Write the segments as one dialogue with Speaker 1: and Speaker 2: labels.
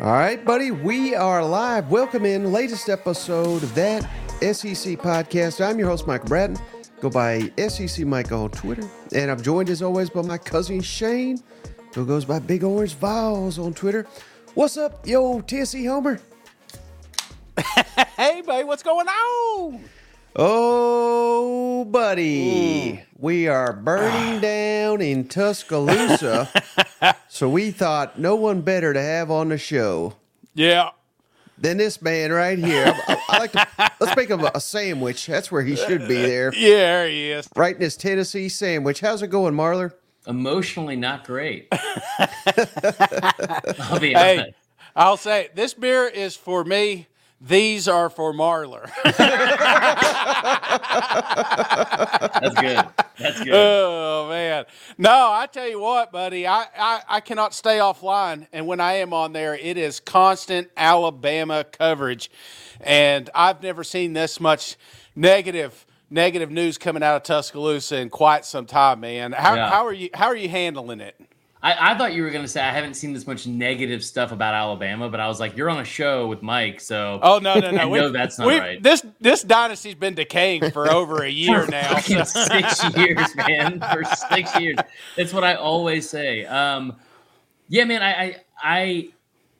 Speaker 1: All right, buddy, we are live. Welcome in latest episode of that SEC podcast. I'm your host, Michael Bratton. Go by SEC Mike on Twitter. And I'm joined as always by my cousin Shane, who goes by Big Orange Vols on Twitter. What's up, yo, Tennessee Homer?
Speaker 2: hey, buddy, what's going on?
Speaker 1: Oh, buddy, hmm. we are burning ah. down in Tuscaloosa. so we thought no one better to have on the show
Speaker 2: Yeah.
Speaker 1: than this man right here. I, I- I like to let's make him a, a sandwich. That's where he should be there,
Speaker 2: Yeah, there he is.
Speaker 1: right in his Tennessee sandwich. How's it going, Marler?
Speaker 3: emotionally not great. I'll be
Speaker 2: Hey,
Speaker 3: honest.
Speaker 2: I'll say this beer is for me. These are for Marler.
Speaker 3: That's good. That's good.
Speaker 2: oh man. No, I tell you what, buddy, I, I, I cannot stay offline. And when I am on there, it is constant Alabama coverage. And I've never seen this much negative negative news coming out of Tuscaloosa in quite some time, man. How,
Speaker 3: Yeah.
Speaker 2: how are you how are you handling it?
Speaker 3: I, I thought you were going to say I haven't seen this much negative stuff about Alabama, but I was like, you're on a show with Mike, so
Speaker 2: Oh no no no! We-
Speaker 3: know that's not
Speaker 2: we-
Speaker 3: right.
Speaker 2: This this dynasty's been decaying for over a year now. so-
Speaker 3: six years, man. For six years. That's what I always say. Um, yeah, man. I, I I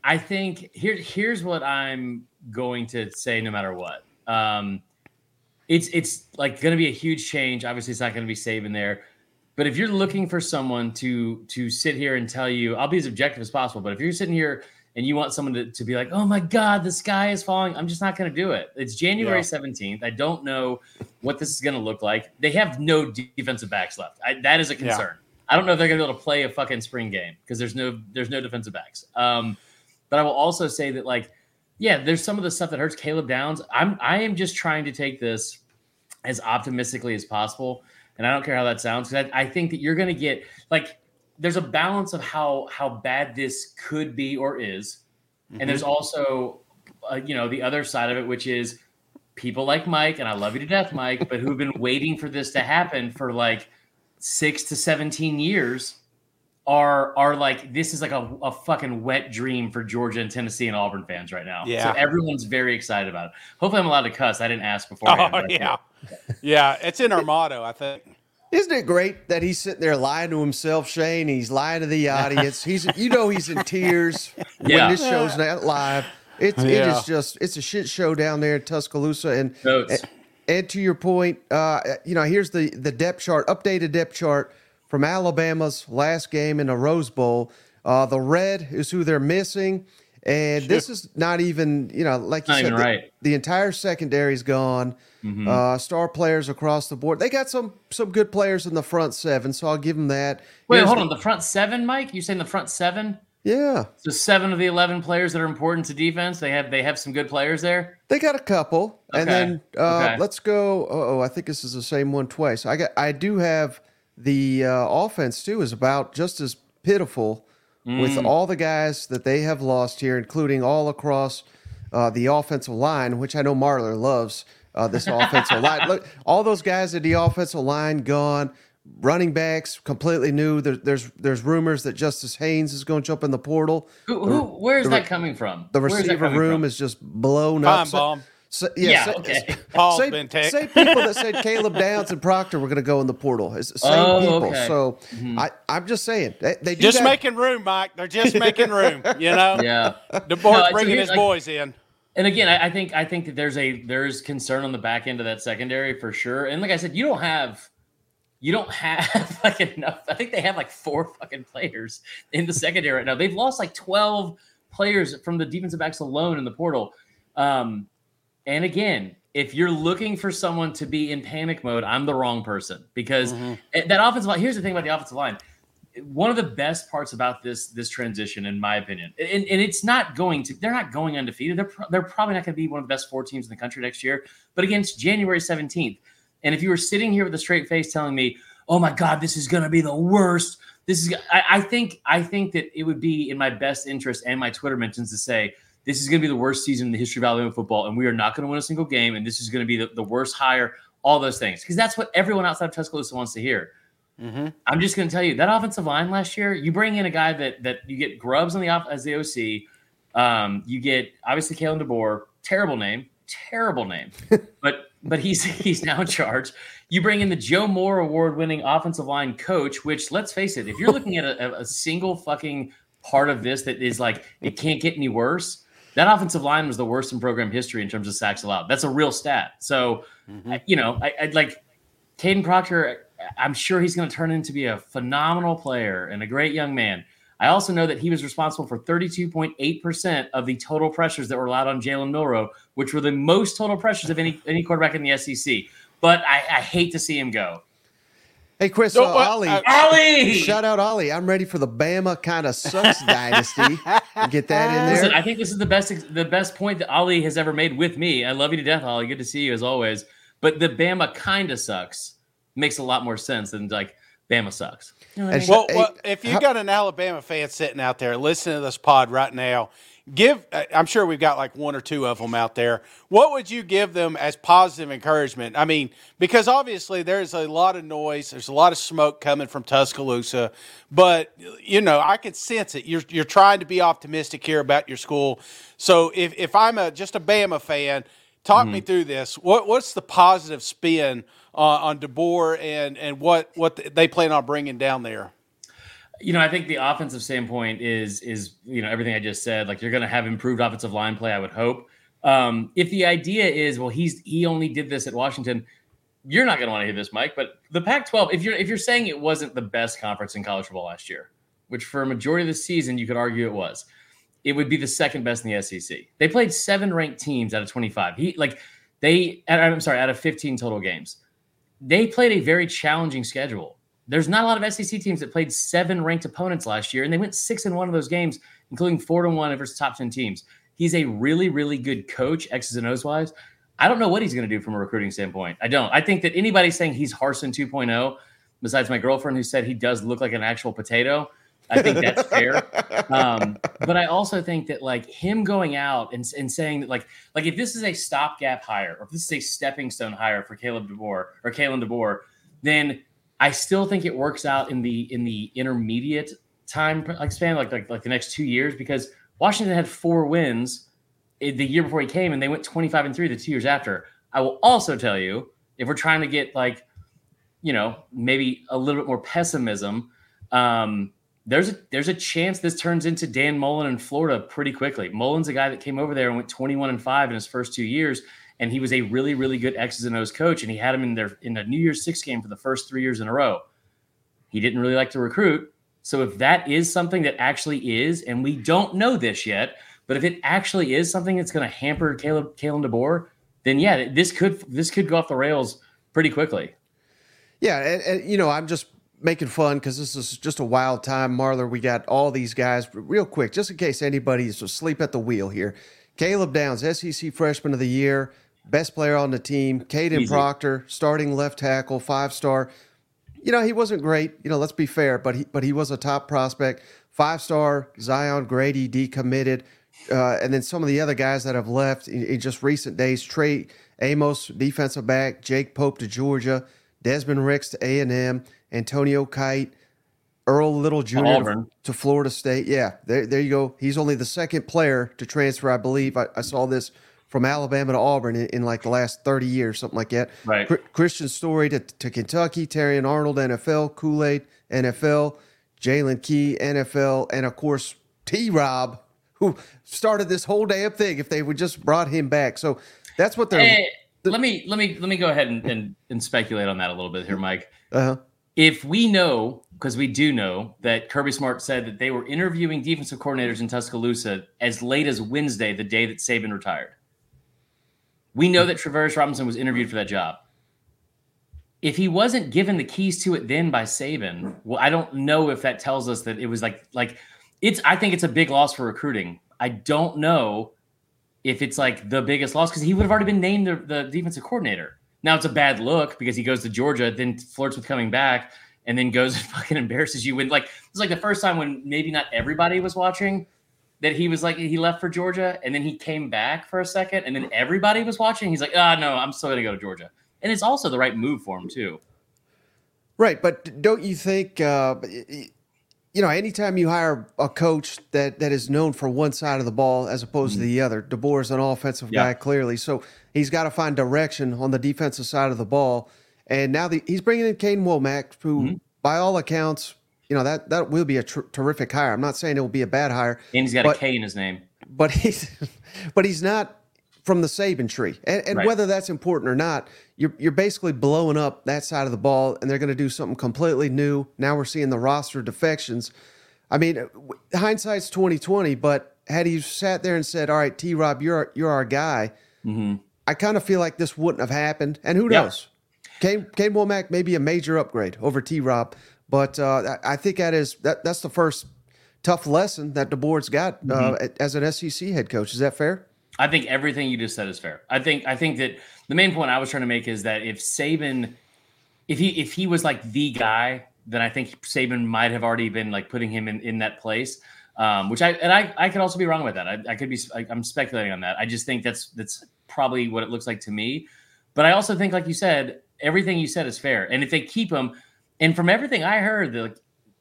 Speaker 3: I think here here's what I'm going to say. No matter what, um, it's it's like going to be a huge change. Obviously, it's not going to be saving there. But if you're looking for someone to to sit here and tell you, I'll be as objective as possible. But if you're sitting here and you want someone to, to be like, oh my God, the sky is falling, I'm just not going to do it. It's January
Speaker 2: Yeah.
Speaker 3: 17th. I don't know what this is going to look like. They have no defensive backs left. I, that is a
Speaker 2: Yeah.
Speaker 3: concern. I don't know if they're going to be able to play a fucking spring game because there's no there's no defensive backs. Um, but I will also say that like, yeah, there's some of the stuff that hurts Caleb Downs. I'm I am just trying to take this as optimistically as possible. And I don't care how that sounds because I, I think that you're going to get like there's a balance of how how bad this could be or is, and there's also uh, you know the other side of it, which is people like Mike, and I love you to death, Mike, but who've been waiting for this to happen for like six to seventeen years. Are are like this is like a, a fucking wet dream for Georgia and Tennessee and Auburn fans right now.
Speaker 2: Yeah.
Speaker 3: so everyone's very excited about it. Hopefully, I'm allowed to cuss. I didn't ask before.
Speaker 2: Oh
Speaker 3: but I think-
Speaker 2: yeah, yeah. It's in our motto, I think.
Speaker 1: Isn't it great that he's sitting there lying to himself, Shane? He's lying to the audience. He's you know he's in tears
Speaker 3: Yeah.
Speaker 1: when this show's not live. It's it
Speaker 2: Yeah.
Speaker 1: is just it's a shit show down there in Tuscaloosa and
Speaker 3: Notes.
Speaker 1: And to your point, uh, you know, here's the the depth chart, updated depth chart from Alabama's last game in the Rose Bowl. Uh, the red is who they're missing, and this is not even you know, like you
Speaker 3: Not
Speaker 1: said, the,
Speaker 3: right. Mm-hmm.
Speaker 1: the entire secondary's gone. Uh, star players across the board. They got some some good players in the front seven, so I'll give them that.
Speaker 3: Wait,
Speaker 1: Here's
Speaker 3: hold
Speaker 1: the-
Speaker 3: on. The front seven, Mike? You saying the front seven?
Speaker 1: Yeah,
Speaker 3: So seven of the eleven players that are important to defense. They have they have some good players there.
Speaker 1: They got a couple, and then uh,
Speaker 3: Okay.
Speaker 1: let's go. Oh, I think this is the same one twice. I got. I do have the uh, offense too. Is about just as pitiful with
Speaker 3: Mm.
Speaker 1: all the guys that they have lost here, including all across uh, the offensive line, which I know Marler loves. Uh, this offensive line. Look, all those guys at the offensive line gone. Running backs completely new. There, there's there's rumors that Justice Haynes is going to jump in the portal.
Speaker 3: Who, who where's
Speaker 1: the
Speaker 3: that coming from?
Speaker 1: The receiver room
Speaker 3: from?
Speaker 1: is just blown
Speaker 2: Pine
Speaker 1: up. So-
Speaker 2: bomb.
Speaker 1: So, yeah,
Speaker 3: Yeah,
Speaker 1: say,
Speaker 3: okay.
Speaker 1: Say,
Speaker 2: been tech.
Speaker 1: say people that said Caleb Downs and Proctor were going to go in the portal. It's the same
Speaker 3: Oh,
Speaker 1: people.
Speaker 3: okay.
Speaker 1: So
Speaker 3: Mm-hmm.
Speaker 1: I, I'm just saying they, they
Speaker 2: Just
Speaker 1: got-
Speaker 2: making room, Mike. They're just making room. You know.
Speaker 3: Yeah.
Speaker 2: The board's
Speaker 3: No,
Speaker 2: bringing
Speaker 3: here's,
Speaker 2: his
Speaker 3: like-
Speaker 2: boys in.
Speaker 3: And again, I, I think I think that there's a there's concern on the back end of that secondary for sure. And like I said, you don't have you don't have like enough. I think they have like four fucking players in the secondary right now. They've lost like 12 players from the defensive backs alone in the portal. Um, and again, if you're looking for someone to be in panic mode, I'm the wrong person because eh, that offensive line. Here's the thing about the offensive line. One of the best parts about this this transition, in my opinion, and, and it's not going to. They're not going undefeated. They're pro- they're probably not going to be one of the best four teams in the country next year. But against January 17th, and if you were sitting here with a straight face telling me, "Oh my God, this is going to be the worst," this is. I, I think I think that it would be in my best interest and my Twitter mentions to say this is going to be the worst season in the history of Alabama football, and we are not going to win a single game, and this is going to be the, the worst hire, all those things, because that's what everyone outside of Tuscaloosa wants to hear. Mm-hmm. I'm just going to tell you that offensive line last year. You bring in a guy that that you get Grubbs on the off as the OC. Um, you get obviously Kalen DeBoer, terrible name, terrible name, but but he's he's now in charge. You bring in the Joe Moore award-winning offensive line coach, which let's face it, if you're looking at a, a single fucking part of this that is like it can't get any worse, that offensive line was the worst in program history in terms of sacks allowed. That's a real stat. So, mm-hmm. you know, I, would like Kadyn Proctor. I'm sure he's going to turn into be a phenomenal player and a great young man. I also know that he was responsible for 32.8% of the total pressures that were allowed on Jalen Milroe, which were the most total pressures of any, any quarterback in the SEC. But I, I hate to see him go.
Speaker 1: Hey, Chris, uh, Ollie. Uh,
Speaker 3: Ollie!
Speaker 1: Shout out Ollie. I'm ready for the Bama kind of sucks dynasty. Get that in there.
Speaker 3: Listen, I think this is the best the best point that Ali has ever made with me. I love you to death, Ali. Good to see you as always. But the Bama kind of sucks makes a lot more sense than like Bama sucks.
Speaker 2: You know I mean? well, well, if you got an Alabama fan sitting out there listening to this pod right now, give uh, i'm sure we've got like one or two of them out there what would you give them as positive encouragement i mean because obviously there's a lot of noise there's a lot of smoke coming from tuscaloosa but you know i can sense it you're, you're trying to be optimistic here about your school so if, if i'm a just a bama fan talk mm-hmm. me through this what, what's the positive spin uh, on deboer and, and what, what they plan on bringing down there
Speaker 3: you know, I think the offensive standpoint is is you know everything I just said. Like you're going to have improved offensive line play. I would hope. Um, if the idea is well, he's he only did this at Washington. You're not going to want to hear this, Mike. But the Pac-12, if you're if you're saying it wasn't the best conference in college football last year, which for a majority of the season you could argue it was, it would be the second best in the SEC. They played seven ranked teams out of 25. He like they I'm sorry out of 15 total games. They played a very challenging schedule there's not a lot of SEC teams that played seven ranked opponents last year, and they went six in one of those games, including four to one versus top 10 teams. He's a really, really good coach, X's and O's wise. I don't know what he's going to do from a recruiting standpoint. I don't. I think that anybody saying he's Harsin 2.0, besides my girlfriend who said he does look like an actual potato, I think that's fair. Um, but I also think that like him going out and, and saying that like like if this is a stopgap hire or if this is a stepping stone hire for Caleb DeBoer or Kalen DeBoer, then I still think it works out in the in the intermediate time like span, like like, like the next two years, because Washington had four wins the year before he came, and they went 25 and three the two years after. I will also tell you, if we're trying to get like, you know, maybe a little bit more pessimism, um, there's a there's a chance this turns into Dan Mullen in Florida pretty quickly. Mullen's a guy that came over there and went 21 and five in his first two years and he was a really, really good X's and O's coach, and he had him in there in a New Year's Six game for the first three years in a row. He didn't really like to recruit, so if that is something that actually is, and we don't know this yet, but if it actually is something that's going to hamper Caleb Kalen DeBoer, then yeah, this could this could go off the rails pretty quickly.
Speaker 1: Yeah, and, and you know, I'm just making fun because this is just a wild time, Marler. We got all these guys. Real quick, just in case anybody's asleep at the wheel here. Caleb Downs, SEC Freshman of the Year, best player on the team. Kadyn Proctor, starting left tackle, five star. You know, he wasn't great. You know, let's be fair, but he but he was a top prospect. Five star Zion Grady decommitted, uh, and then some of the other guys that have left in, in, just recent days: Trey Amos, defensive back, Jake Pope to Georgia, Desmond Ricks to A and M, Antonio Kite. Earl Little Jr. To, to, Florida State. Yeah, there, there you go. He's only the second player to transfer, I believe. I, I saw this from Alabama to Auburn in, in, like the last 30 years, something like that.
Speaker 3: Right.
Speaker 1: Kristian Story to, to Kentucky, Terrion Arnold, NFL, Kool Aid, NFL, Jaylen Key, NFL, and of course, T Rob, who started this whole damn thing if they would just brought him back. So that's what they're. Hey,
Speaker 3: let me let me let me go ahead and, and, and speculate on that a little bit here, Mike.
Speaker 1: Uh-huh.
Speaker 3: If we know, because we do know that Kirby Smart said that they were interviewing defensive coordinators in Tuscaloosa as late as Wednesday, the day that Saban retired. We know that Travaris Robinson was interviewed for that job. If he wasn't given the keys to it then by Saban, well, I don't know if that tells us that it was like like it's. I think it's a big loss for recruiting. I don't know if it's like the biggest loss because he would have already been named the, the defensive coordinator. Now it's a bad look because he goes to Georgia, then flirts with coming back, and then goes and fucking embarrasses you when like it's like the first time when maybe not everybody was watching that he was like he left for Georgia and then he came back for a second and then everybody was watching. He's like, ah, oh, no, I'm still gonna go to Georgia, and it's also the right move for him too.
Speaker 1: Right, but don't you think? Uh, you know, anytime you hire a coach that that is known for one side of the ball as opposed mm-hmm. to the other, DeBoer is an offensive yeah. guy clearly, so he's got to find direction on the defensive side of the ball. And now the, he's bringing in Kane Wommack, who, mm-hmm. by all accounts, you know that that will be a tr- terrific hire. I'm not saying it will be a bad hire.
Speaker 3: And he's got but, a K in his name.
Speaker 1: But he's, but he's not from the Saban tree. And, and right. whether that's important or not, you're you're basically blowing up that side of the ball, and they're going to do something completely new. Now we're seeing the roster defections. I mean, hindsight's twenty twenty, but had he sat there and said, "All right, T. Rob, you're you're our guy," mm-hmm. I kind of feel like this wouldn't have happened. And who yep. knows? Kane Kane Wommack may be a major upgrade over T. Rob, but uh, I think that is that that's the first tough lesson that DeBoer's got uh, mm-hmm. as an SEC head coach. Is that fair?
Speaker 3: I think everything you just said is fair. I think I think that the main point I was trying to make is that if Saban, if he if he was like the guy, then I think Saban might have already been like putting him in in that place. Um, which I and I I could also be wrong with that. I, I could be I, I'm speculating on that. I just think that's that's probably what it looks like to me. But I also think, like you said, everything you said is fair. And if they keep him, and from everything I heard, like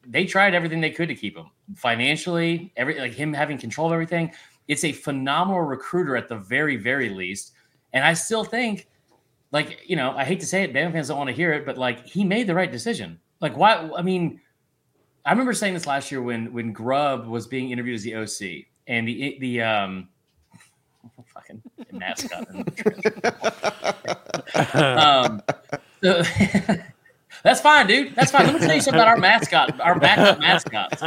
Speaker 3: they tried everything they could to keep him financially, every like him having control of everything. It's a phenomenal recruiter at the very, very least. And I still think, like, you know, I hate to say it, Bama fans don't want to hear it, but like he made the right decision. Like, why? I mean, I remember saying this last year when when Grubb was being interviewed as the OC and the the um fucking mascot. um, so, That's fine, dude. That's fine. Let me tell you something about our mascot, our backup mascots.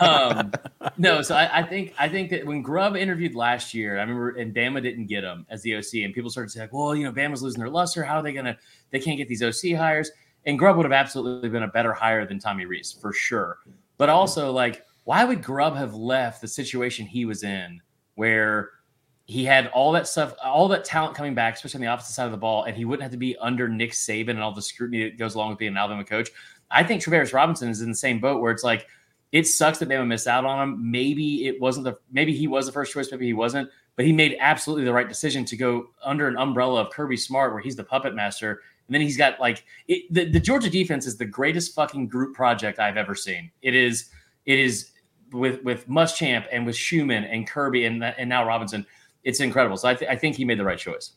Speaker 3: Um, no, so I, I, think I think that when Grubb interviewed last year, I remember, and Bama didn't get him as the OC, and people started saying, like, "Well, you know, Bama's losing their luster. How are they gonna? They can't get these OC hires." And Grubb would have absolutely been a better hire than Tommy Rees for sure. But also, like, why would Grubb have left the situation he was in, where he had all that stuff, all that talent coming back, especially on the opposite side of the ball, and he wouldn't have to be under Nick Saban and all the scrutiny that goes along with being an Alabama coach. I think Travaris Robinson is in the same boat where it's like it sucks that Bama missed out on him. Maybe it wasn't the maybe he was the first choice, maybe he wasn't, but he made absolutely the right decision to go under an umbrella of Kirby Smart, where he's the puppet master. And then he's got like it, the, the Georgia defense is the greatest fucking group project I've ever seen. It is it is with with Muschamp and with Schumann and Kirby and and now Robinson it's incredible. So I, th- I think he made the right choice.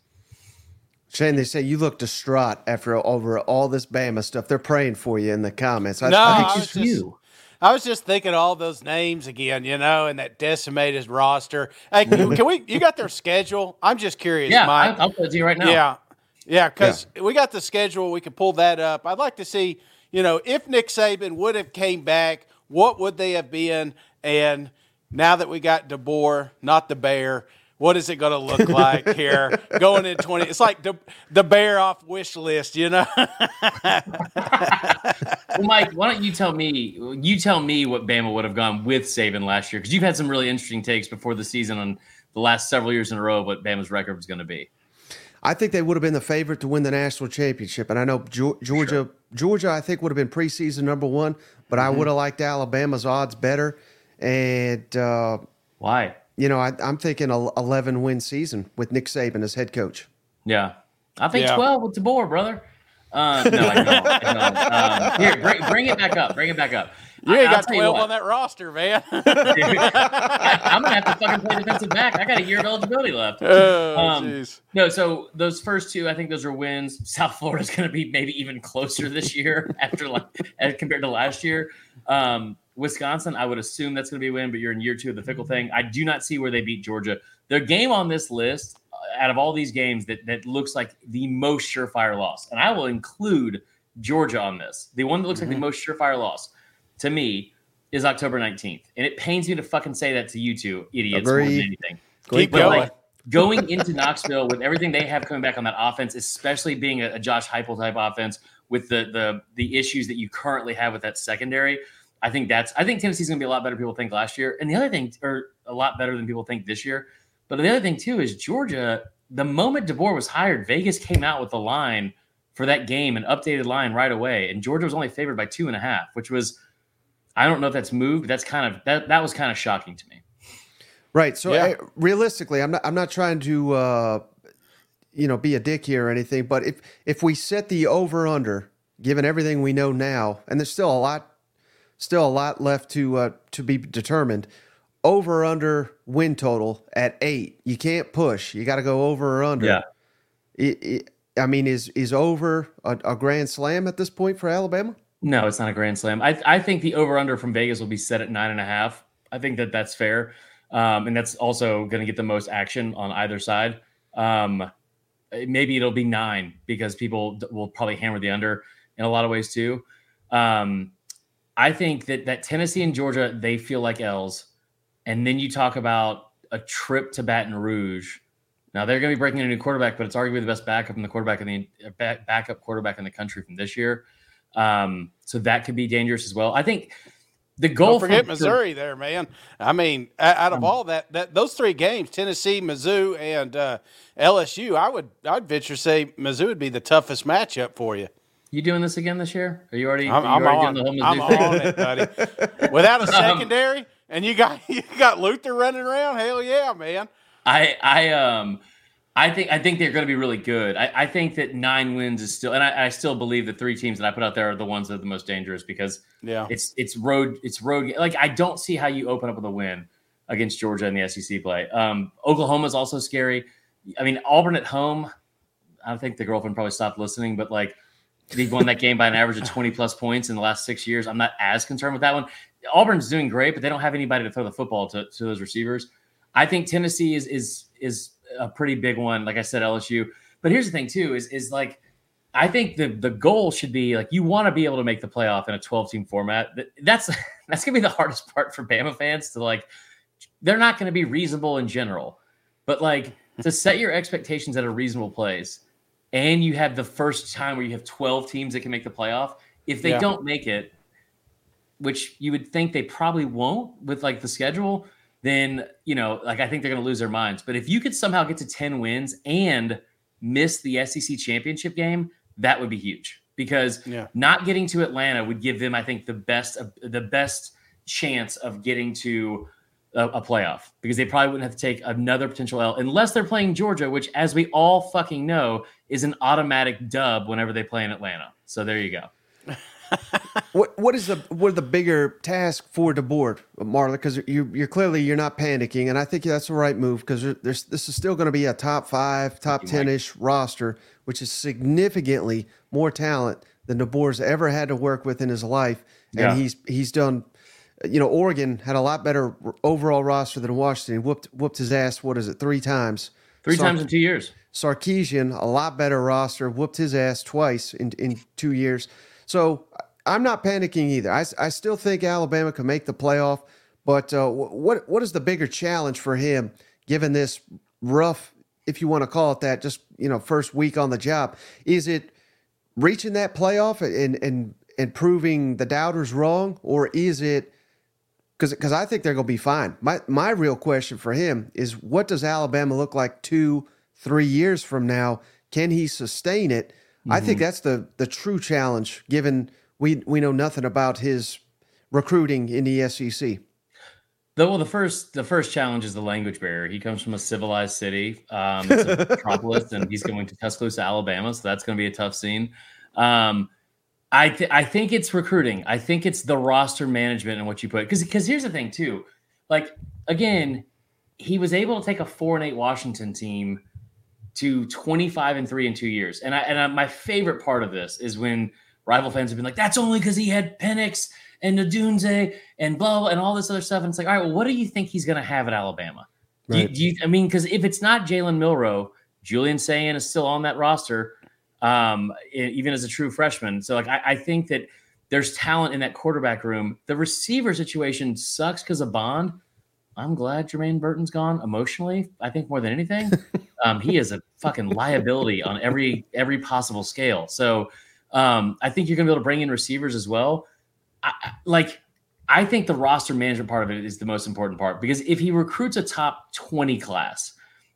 Speaker 1: Shane, they say you look distraught after over all this Bama stuff. They're praying for you in the comments.
Speaker 2: I, no, I, think I was just, you. I was just thinking all those names again, you know, and that decimated roster. Hey, can, can we? You got their schedule? I'm just curious.
Speaker 3: Yeah,
Speaker 2: Mike.
Speaker 3: I'll put it to you right now.
Speaker 2: Yeah, yeah, because yeah. we got the schedule. We can pull that up. I'd like to see, you know, if Nick Saban would have came back, what would they have been? And now that we got DeBoer, not the Bear what is it going to look like here going in 20 it's like the, the bear off wish list you know well,
Speaker 3: mike why don't you tell me you tell me what bama would have gone with Saban last year because you've had some really interesting takes before the season on the last several years in a row what bama's record was going to be
Speaker 1: I think they would have been the favorite to win the national championship, and I know Georgia. Sure. Georgia, I think would have been preseason number one, but mm-hmm. I would have liked Alabama's odds better. And uh,
Speaker 3: why?
Speaker 1: You know, I, am thinking a 11 win season with Nick Saban as head coach.
Speaker 3: Yeah, I think yeah. 12 with DeBoer, brother. Uh, no, I don't. Um, here, bring, bring, it back up. Bring it back up.
Speaker 2: You ain't got 12 on that roster, man. Dude, I,
Speaker 3: am going to have to fucking play defensive back. I got a year of eligibility left. Oh, um, no, so those first two, I think those are wins. South Florida's going to be maybe even closer this year after like compared to last year. Um, Wisconsin, I would assume that's going to be a win, but you're in year two of the Fickell thing. I do not see where they beat Georgia. Their game on this list, uh, out of all these games, that, that looks like the most surefire loss. And I will include Georgia on this. The one that looks mm-hmm. like the mm-hmm. most surefire loss to me is October 19th. And it pains me to fucking say that to you two idiots more than anything.
Speaker 2: Keep but going. Like,
Speaker 3: going into Knoxville with everything they have coming back on that offense, especially being a, a Josh Heupel type offense with the the the issues that you currently have with that secondary – I think that's I think Tennessee's going to be a lot better people think last year. And the other thing, or a lot better than people think this year. But the other thing too is Georgia. The moment DeBoer was hired, Vegas came out with a line for that game, an updated line right away, and Georgia was only favored by two and a half, which was I don't know if that's moved. That's kind of that that was kind of shocking to me.
Speaker 1: Right. So yeah. I, realistically, I'm not I'm not trying to uh, you know be a dick here or anything, but if if we set the over under given everything we know now, and there's still a lot, still a lot left to uh, to be determined. Over under win total at eight. You can't push. You got to go over or under.
Speaker 3: Yeah.
Speaker 1: It, it, I mean, is is over a, a, grand slam at this point for Alabama?
Speaker 3: No, it's not a grand slam. I I think the over under from Vegas will be set at nine and a half. I think that that's fair, um, and that's also going to get the most action on either side. Um, maybe it'll be nine because people will probably hammer the under in a lot of ways too. Um, I think that that Tennessee and Georgia they feel like L's, and then you talk about a trip to Baton Rouge. Now they're going to be breaking in a new quarterback, but it's arguably the best backup in the quarterback in the uh, backup quarterback in the country from this year. Um, so that could be dangerous as well. I think the goal.
Speaker 2: Don't forget Missouri there, man. I mean, out of um, all that, that those three games, Tennessee, Mizzou, and uh, LSU, I would I'd venture say Mizzou would be the toughest matchup for you.
Speaker 3: You doing this again this year? Are you already?
Speaker 2: I'm, I'm
Speaker 3: already
Speaker 2: on. I'm on it, buddy. Without a um, secondary, um, and you got you got Luther running around. Hell yeah, man.
Speaker 3: I I um I think I think they're going to be really good. I, I think that nine wins is still, and I, I, still believe the three teams that I put out there are the ones that are the most dangerous because
Speaker 2: yeah,
Speaker 3: it's it's road it's road. Like I don't see how you open up with a win against Georgia in the SEC play. Um, Oklahoma is also scary. I mean Auburn at home. I think the girlfriend probably stopped listening, but like they've won that game by an average of twenty plus points in the last six years. I'm not as concerned with that one. Auburn's doing great, but they don't have anybody to throw the football to, to those receivers. I think Tennessee is is is a pretty big one. Like I said, LSU. But here's the thing too: is is like I think the the goal should be like you want to be able to make the playoff in a 12 team format. That's that's gonna be the hardest part for Bama fans to like. They're not going to be reasonable in general, but like to set your expectations at a reasonable place, and you have the first time where you have 12 teams that can make the playoff. If they yeah. don't make it, which you would think they probably won't with like the schedule, then you know, like I think they're going to lose their minds. But if you could somehow get to 10 wins and miss the SEC championship game, that would be huge because yeah. not getting to Atlanta would give them, I think, the best the best chance of getting to a, a, playoff because they probably wouldn't have to take another potential L unless they're playing Georgia, which, as we all fucking know, is an automatic dub whenever they play in Atlanta. So there you go
Speaker 1: what what is the what are the bigger task for the board, Marler? Because you you're clearly you're not panicking, and I think that's the right move because there's this is still going to be a top five, top ten ish roster, which is significantly more talent than DeBoer's ever had to work with in his life, and yeah. he's he's done. You know, Oregon had a lot better overall roster than Washington. Whooped whooped his ass. What is it? Three times.
Speaker 3: Three times in two years.
Speaker 1: Sarkisian, a lot better roster. Whooped his ass twice in in two years. So I'm not panicking either. I, I still think Alabama can make the playoff, but uh, what what is the bigger challenge for him given this rough, if you want to call it that, just you know first week on the job? Is it reaching that playoff and and and proving the doubters wrong, or is it because because I think they're going to be fine. My my real question for him is what does Alabama look like two three years from now? Can he sustain it? Mm-hmm. I think mm-hmm. that's the the true challenge given we we know nothing about his recruiting in the SEC.
Speaker 3: The, well, the first the first challenge is the language barrier. He comes from a civilized city, um, it's a metropolis, and he's going to Tuscaloosa, Alabama. So that's going to be a tough scene. Um, I th- I think it's recruiting. I think it's the roster management and what you put. Because because here's the thing too, like again, he was able to take a four and eight Washington team to 25 and three in two years. And I and I, my favorite part of this is when rival fans have been like, that's only because he had Penix and Odunze and blah, blah, and all this other stuff. And it's like, all right, well, what do you think he's going to have at Alabama? Right. Do, you, do you, I mean, because if it's not Jalen Milroe, Julian Sayin is still on that roster, um, even as a true freshman. So, like, I, I think that there's talent in that quarterback room. The receiver situation sucks because of Bond. I'm glad Jermaine Burton's gone emotionally. I think more than anything, um, he is a fucking liability on every every possible scale. So um, I think you're going to be able to bring in receivers as well. I, like, I think the roster management part of it is the most important part because if he recruits a top 20 class,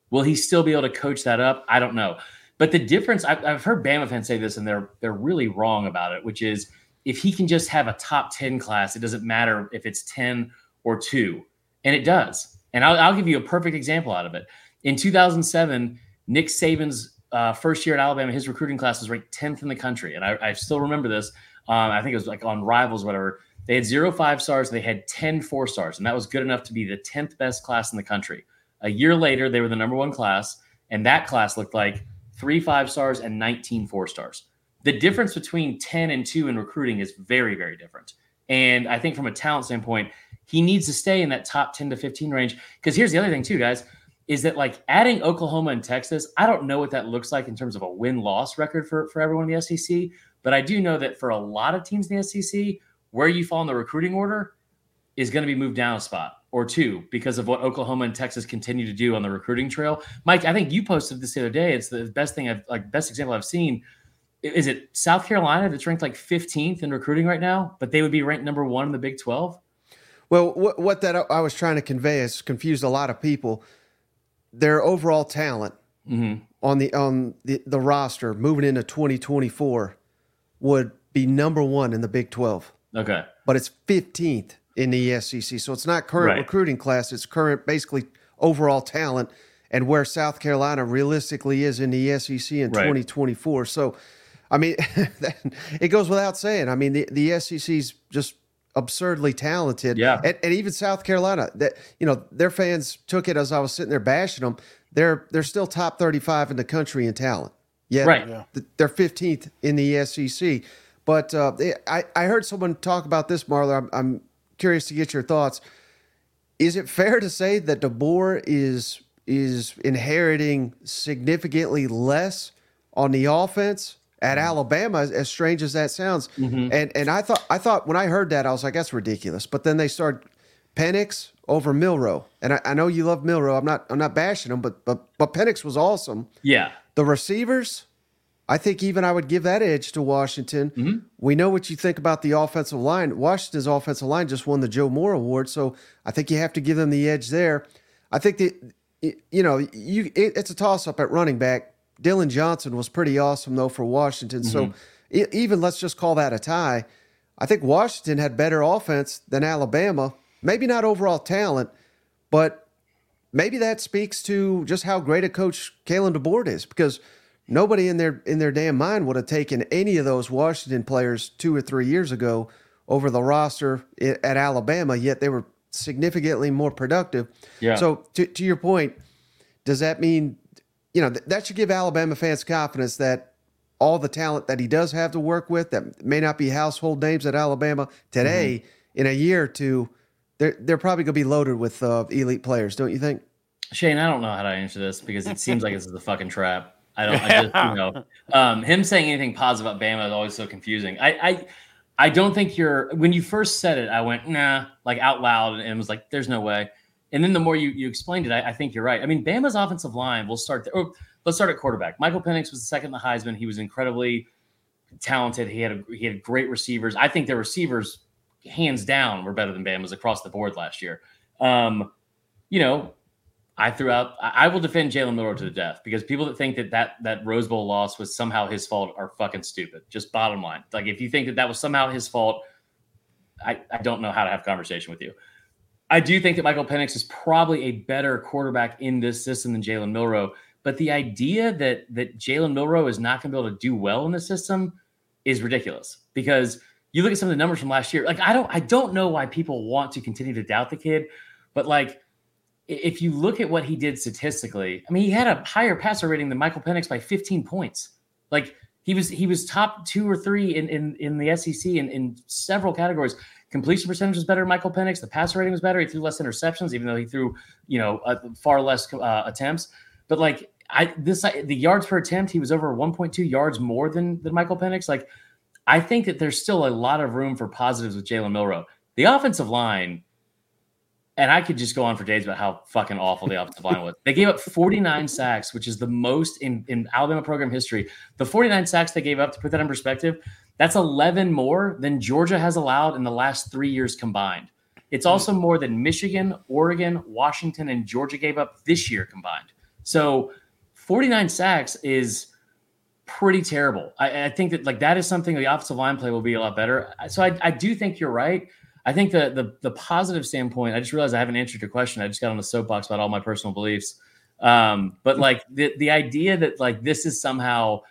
Speaker 3: will he still be able to coach that up? I don't know. But the difference, I've, I've heard Bama fans say this, and they're they're really wrong about it, which is if he can just have a top 10 class, it doesn't matter if it's 10 or two. And it does. And I'll, I'll give you a perfect example out of it. In 2007, Nick Saban's uh, first year at Alabama, his recruiting class was ranked 10th in the country. And I, I still remember this. Um, I think it was like on Rivals, whatever. They had zero five stars. They had 10 four stars. And that was good enough to be the 10th best class in the country. A year later, they were the number one class. And that class looked like three five stars and 19 four stars. The difference between 10 and 2 in recruiting is very, very different. And I think from a talent standpoint, he needs to stay in that top 10 to 15 range. Because here's the other thing, too, guys is that like adding Oklahoma and Texas, I don't know what that looks like in terms of a win loss record for, for everyone in the SEC, but I do know that for a lot of teams in the SEC, where you fall in the recruiting order is going to be moved down a spot or two because of what Oklahoma and Texas continue to do on the recruiting trail. Mike, I think you posted this the other day. It's the best thing I've like best example I've seen. Is it South Carolina that's ranked like 15th in recruiting right now, but they would be ranked number one in the Big 12?
Speaker 1: Well, what, what that I was trying to convey has confused a lot of people their overall talent mm-hmm. on the on the, the roster moving into 2024 would be number one in the Big 12.
Speaker 3: Okay.
Speaker 1: But it's 15th in the SEC. So it's not current right. recruiting class, it's current basically overall talent and where South Carolina realistically is in the SEC in right. 2024. So, I mean, it goes without saying. I mean, the, the SEC's just absurdly talented.
Speaker 3: Yeah.
Speaker 1: And, and, even South Carolina, that you know, their fans took it as I was sitting there bashing them. They're they're still top 35 in the country in talent. Yeah.
Speaker 3: Right. Yeah.
Speaker 1: They're 15th in the SEC. But uh, I, I heard someone talk about this, Marler. I'm, I'm curious to get your thoughts. Is it fair to say that DeBoer is is inheriting significantly less on the offense at mm-hmm. Alabama, as strange as that sounds. Mm-hmm. And and I thought I thought when I heard that I was like, that's ridiculous. But then they started Penix over Milroe, and I, I, know you love Milroe. I'm not I'm not bashing him, but but but Penix was awesome.
Speaker 3: Yeah,
Speaker 1: the receivers. I think even I would give that edge to Washington. Mm-hmm. We know what you think about the offensive line. Washington's offensive line just won the Joe Moore Award, so I think you have to give them the edge there. I think that you know you it, it's a toss up at running back. Dillon Johnson was pretty awesome though for Washington. Mm-hmm. So even let's just call that a tie. I think Washington had better offense than Alabama. Maybe not overall talent, but maybe that speaks to just how great a coach Kalen DeBoer is because nobody in their in their damn mind would have taken any of those Washington players two or three years ago over the roster at Alabama. Yet they were significantly more productive.
Speaker 3: Yeah.
Speaker 1: So to to your point, does that mean you know, th- that should give Alabama fans confidence that all the talent that he does have to work with that may not be household names at Alabama today, mm-hmm. in a year or two, they're they're probably going to be loaded with uh, elite players, don't you think?
Speaker 3: Shane, I don't know how to answer this because it seems like this is a fucking trap. I don't. I just you know, um, him saying anything positive about Bama is always so confusing. I, I I don't think you're. When you first said it, I went nah, like out loud, and was like, "There's no way." And then the more you, you explained it, I, I think you're right. I mean, Bama's offensive line will start. oh, let's start at quarterback. Michael Penix was the second in the Heisman. He was incredibly talented. He had a, he had great receivers. I think their receivers, hands down, were better than Bama's across the board last year. Um, you know, I threw out. I will defend Jalen Milroe to the death because people that think that, that that Rose Bowl loss was somehow his fault are fucking stupid. Just bottom line. Like if you think that that was somehow his fault, I, I don't know how to have conversation with you. I do think that Michael Penix is probably a better quarterback in this system than Jalen Milroe. But the idea that that Jalen Milroe is not going to be able to do well in the system is ridiculous because you look at some of the numbers from last year. Like I don't I don't know why people want to continue to doubt the kid, but like if you look at what he did statistically, I mean he had a higher passer rating than Michael Penix by 15 points. Like he was he was top two or three in in, in the SEC in, in several categories. Completion percentage was better than Michael Penix. The passer rating was better. He threw less interceptions, even though he threw, you know, uh, far less uh, attempts. But like I, this the yards per attempt, he was over 1.2 yards more than than Michael Penix. Like I think that there's still a lot of room for positives with Jalen Milroe. The offensive line, and I could just go on for days about how fucking awful the offensive line was. They gave up 49 sacks, which is the most in, in Alabama program history. The 49 sacks they gave up, to put that in perspective, that's 11 more than Georgia has allowed in the last three years combined. It's hmm. also more than Michigan, Oregon, Washington, and Georgia gave up this year combined. So 49 sacks is pretty terrible. I, I, think that like that is something the offensive line play will be a lot better. So I, I do think you're right. I think the, the the positive standpoint. I just realized I haven't answered your question. I just got on the soapbox about all my personal beliefs. Um, but like the the idea that like this is somehow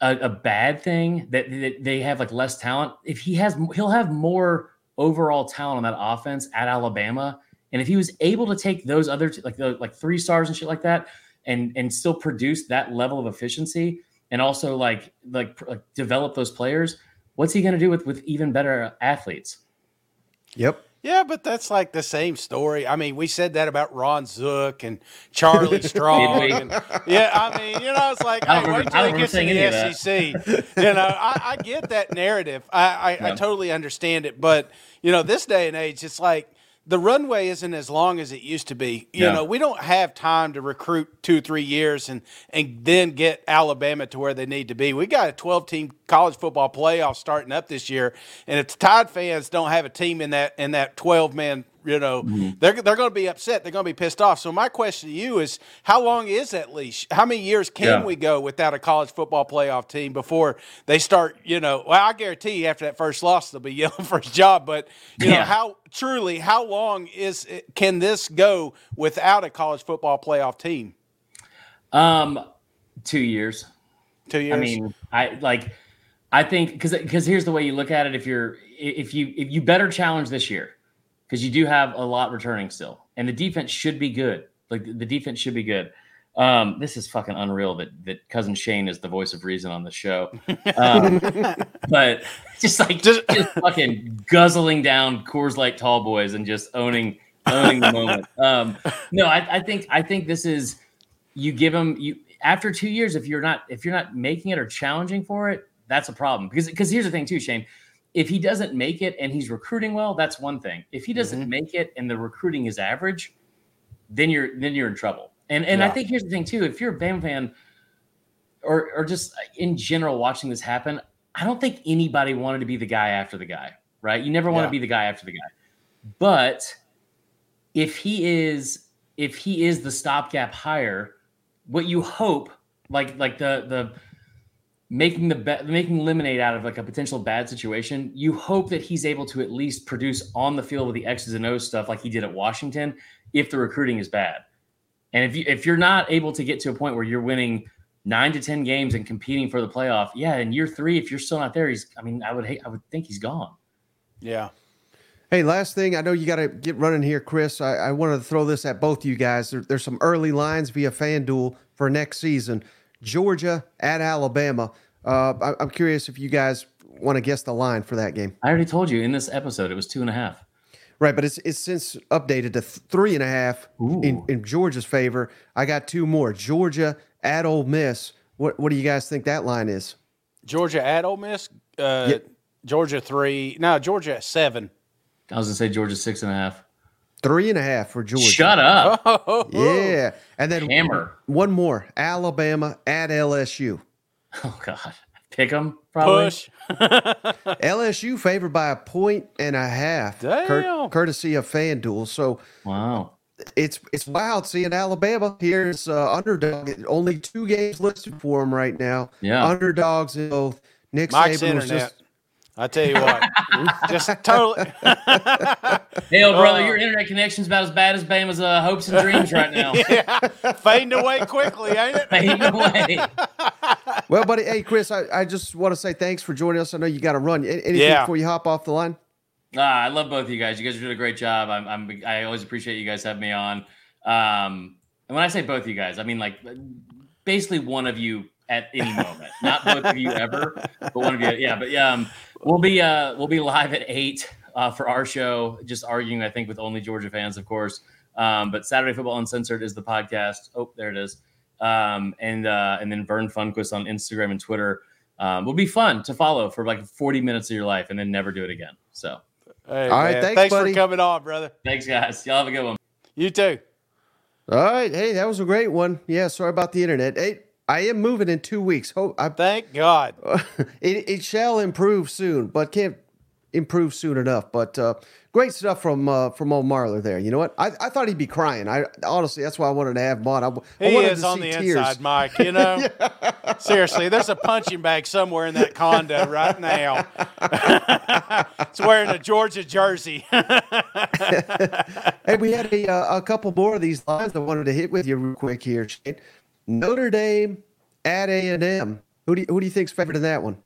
Speaker 3: a, a bad thing that, that they have like less talent. If he has, he'll have more overall talent on that offense at Alabama. And if he was able to take those other t- like the like three stars and shit like that, and and still produce that level of efficiency, and also like like, like develop those players, what's he going to do with with even better athletes?
Speaker 1: Yep.
Speaker 2: Yeah, but that's like the same story. I mean, we said that about Ron Zook and Charlie Strong. and, yeah, I mean, you know, it's like,
Speaker 3: I don't
Speaker 2: hey, wait till he gets in
Speaker 3: remember
Speaker 2: the SEC. you know, I, I get that narrative. I, I, I totally understand it. But, you know, this day and age, it's like the runway isn't as long as it used to be. You
Speaker 3: Yeah.
Speaker 2: know, we don't have time to recruit two, three years and, and then get Alabama to where they need to be. We got a 12 team college football playoff starting up this year. And if the Tide fans don't have a team in that in that 12 man you know they're, they're going to be upset they're going to be pissed off so my question to you is how long is that leash how many years can
Speaker 3: Yeah.
Speaker 2: we go without a college football playoff team before they start you know well i guarantee you after that first loss they'll be yelling for his job but you know how truly how long is it, can this go without a college football playoff team
Speaker 3: Um, two years.
Speaker 2: two years
Speaker 3: I mean, I like. I think because because here's the way you look at it. If you're if you if you better challenge this year, because you do have a lot returning still, and the defense should be good. Like the defense should be good. Um, this is fucking unreal that that cousin Shane is the voice of reason on the show. Um, but just like
Speaker 2: Just-
Speaker 3: just, fucking guzzling down Coors Light Tall Boys and just owning owning the moment. Um, no, I, I think I think this is you give them you after two years if you're not if you're not making it or challenging for it that's a problem because because here's the thing too shane if he doesn't make it and he's recruiting well that's one thing. If he doesn't
Speaker 2: Mhm.
Speaker 3: make it and the recruiting is average then you're then you're in trouble. And and i think here's the thing too if you're a bam fan or or just in general watching this happen i don't think anybody wanted to be the guy after the guy right? You never want
Speaker 2: Yeah.
Speaker 3: to be the guy after the guy. But if he is if he is the stopgap hire what you hope like like the the making the ba- making lemonade out of like a potential bad situation you hope that he's able to at least produce on the field with the x's and o's stuff like he did at washington if the recruiting is bad and if you if you're not able to get to a point where you're winning nine to ten games and competing for the playoff yeah in year three if you're still not there he's i mean i would hate i would think he's gone
Speaker 2: yeah
Speaker 1: Hey, last thing, I know you got to get running here, Chris. I, I wanted to throw this at both of you guys. There, there's some early lines via FanDuel for next season. Georgia at Alabama. Uh, I, I'm curious if you guys want to guess the line for that game.
Speaker 3: i already told you in this episode it was two and a half
Speaker 1: Right, but it's it's since updated to three and a half in, in Georgia's favor. I got two more. Georgia at Ole Miss. What what do you guys think that line is?
Speaker 2: georgia at Ole miss uh,
Speaker 1: Yeah.
Speaker 2: georgia three no georgia at seven
Speaker 3: i was gonna say georgia six and a half
Speaker 1: Three and a half for Georgia.
Speaker 3: shut up
Speaker 2: oh
Speaker 1: Yeah, and then
Speaker 3: Hammer.
Speaker 1: one more. Alabama at LSU.
Speaker 3: Oh God, pick them probably.
Speaker 2: push
Speaker 1: LSU favored by a point and a half, cur- courtesy of FanDuel. So
Speaker 3: Wow.
Speaker 1: it's it's wild seeing Alabama here's uh, underdog. Only two games listed for them right now.
Speaker 3: Yeah.
Speaker 1: underdogs in both. Nick
Speaker 2: Mike's
Speaker 1: Saban was
Speaker 2: internet.
Speaker 1: just
Speaker 2: I tell you what, just totally.
Speaker 3: Hell, brother,
Speaker 2: Oh.
Speaker 3: your internet connection's about as bad as Bama's uh, hopes and dreams right now.
Speaker 2: yeah, fading away quickly, ain't it?
Speaker 3: Fading away.
Speaker 1: well, buddy. Hey, Chris, I, I just want to say thanks for joining us. I know you got to run. Anything
Speaker 2: Yeah.
Speaker 1: before you hop off the line?
Speaker 3: Ah, I love both of you guys. You guys are doing a great job. I'm, I'm I always appreciate you guys having me on. Um, and when I say both of you guys, I mean like basically one of you at any moment. Not both of you ever, but one of you. Yeah, but yeah, um, we'll be uh we'll be live at eight uh, for our show. Just arguing, I think, with only Georgia fans, of course. Um, but Saturday Football Uncensored is the podcast. Oh, there it is. Um, and uh, and then Vern Funquist on Instagram and Twitter. Um, will be fun to follow for like 40 minutes of your life and then never do it again. So
Speaker 2: Hey,
Speaker 1: All right,
Speaker 2: man,
Speaker 1: thanks,
Speaker 2: thanks
Speaker 1: buddy.
Speaker 2: for coming on, brother.
Speaker 3: thanks, guys. Y'all have a good one.
Speaker 2: You too.
Speaker 1: All right. Hey, that was a great one. Yeah. Sorry about the internet. Hey, I am moving in two weeks. Hope I,
Speaker 2: Thank God.
Speaker 1: it, it shall improve soon, but can't improve soon enough. But uh, great stuff from uh, from old Marler there. You know what? I, I thought he'd be crying. I honestly, that's why I wanted to have him on. I, I
Speaker 2: He
Speaker 1: wanted
Speaker 2: is
Speaker 1: to
Speaker 2: on
Speaker 1: see
Speaker 2: the
Speaker 1: tears.
Speaker 2: inside, Mike. You know, seriously, there's a punching bag somewhere in that condo right now. it's wearing a Georgia jersey.
Speaker 1: Hey, we had a, uh, a couple more of these lines I wanted to hit with you real quick here. Shane. Notre Dame at A and M. Who do you, who do you think's favored in that one?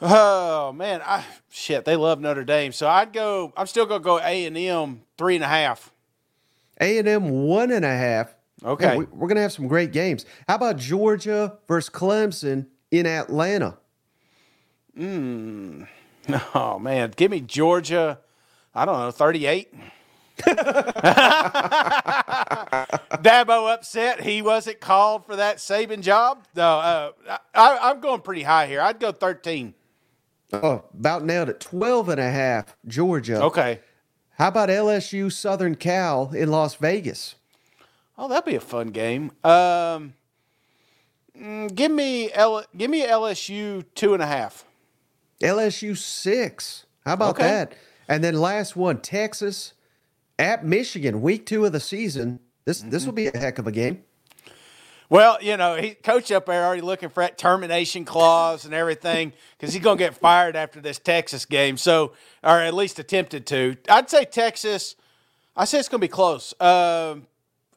Speaker 2: oh man, I shit, they love Notre Dame, so I'd go. I'm still gonna go A and M three and a half.
Speaker 1: A and M one and a half.
Speaker 2: Okay.
Speaker 1: Man, we, we're gonna have some great games. How about Georgia versus Clemson in Atlanta? Hmm.
Speaker 2: Oh man, give me Georgia. I don't know, 38. Dabo upset he wasn't called for that Saban job. No, uh, I, I'm going pretty high here. I'd go 13.
Speaker 1: Oh, about nailed it. 12 and a half, Georgia.
Speaker 2: Okay.
Speaker 1: How about LSU Southern Cal in Las Vegas?
Speaker 2: Oh, that'd be a fun game. Um, mm, give me L, give me LSU two and a half.
Speaker 1: LSU six. How about
Speaker 2: Okay.
Speaker 1: that? And then last one, Texas at Michigan, week two of the season. This this will be a heck of a game.
Speaker 2: Well, you know, he coach up there already looking for that termination clause and everything because he's going to get fired after this Texas game. So, or at least attempted to. I'd say Texas. I say it's going to be close. Um,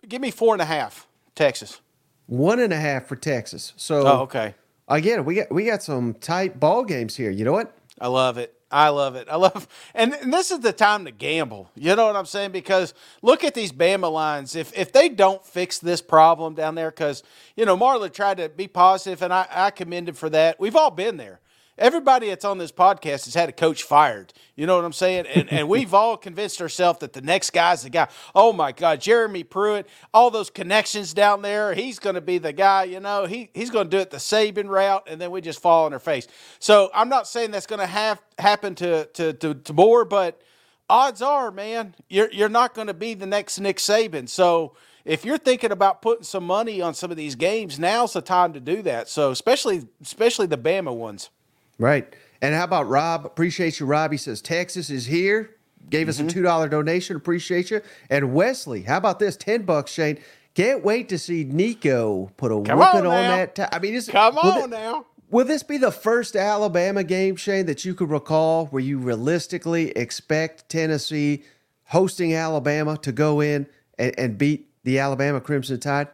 Speaker 2: give me four and a half, Texas.
Speaker 1: One and a half for Texas. So
Speaker 2: Oh, okay.
Speaker 1: again, we got we got some tight ball games here. You know what?
Speaker 2: I love it. I love it. I love, and, and this is the time to gamble. You know what I'm saying? Because look at these Bama lines. If if they don't fix this problem down there, because you know Marler tried to be positive, and I, I commend him for that. We've all been there. Everybody that's on this podcast has had a coach fired. You know what I'm saying? And and we've all convinced ourselves that the next guy's the guy. Oh my God, Jeremy Pruitt, all those connections down there, he's going to be the guy. You know, he he's going to do it the Saban route, and then we just fall on our face. So I'm not saying that's going to have happen to to to, to Moore, but odds are, man, you're you're not going to be the next Nick Saban. So if you're thinking about putting some money on some of these games, now's the time to do that. So especially especially the Bama ones.
Speaker 1: Right. And how about Rob? Appreciate you, Rob. He says Texas is here. Gave us a
Speaker 2: Mm-hmm.
Speaker 1: two dollar donation. Appreciate you. And Wesley, how about this? Ten bucks, Shane. Can't wait to see Nico put a
Speaker 2: Come
Speaker 1: whooping
Speaker 2: on
Speaker 1: on, that. T- I mean,
Speaker 2: Come on now.
Speaker 1: Will this be the first Alabama game, Shane, that you could recall where you realistically expect Tennessee hosting Alabama to go in and, and beat the Alabama Crimson Tide?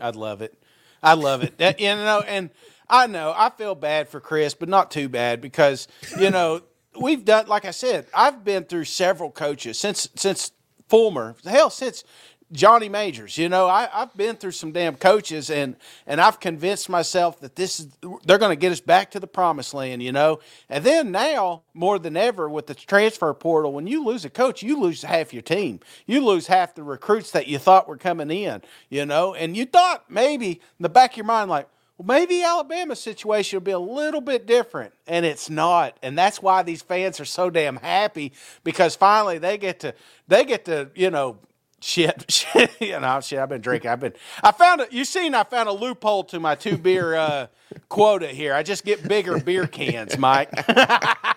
Speaker 2: I'd love it. I love it. That, you know, and I know I feel bad for Chris, but not too bad because you know we've done. Like I said, I've been through several coaches since since Fulmer. Hell, since Johnny Majors. You know, I, I've been through some damn coaches, and and I've convinced myself that this is they're going to get us back to the promised land. You know, and then now more than ever with the transfer portal, when you lose a coach, you lose half your team. You lose half the recruits that you thought were coming in. You know, and you thought maybe in the back of your mind like. Maybe Alabama's situation will be a little bit different, and it's not, and that's why these fans are so damn happy because finally they get to they get to you know shit shit you know shit I've been drinking I've been I found it you seen I found a loophole to my two beer uh, quota here I just get bigger beer cans Mike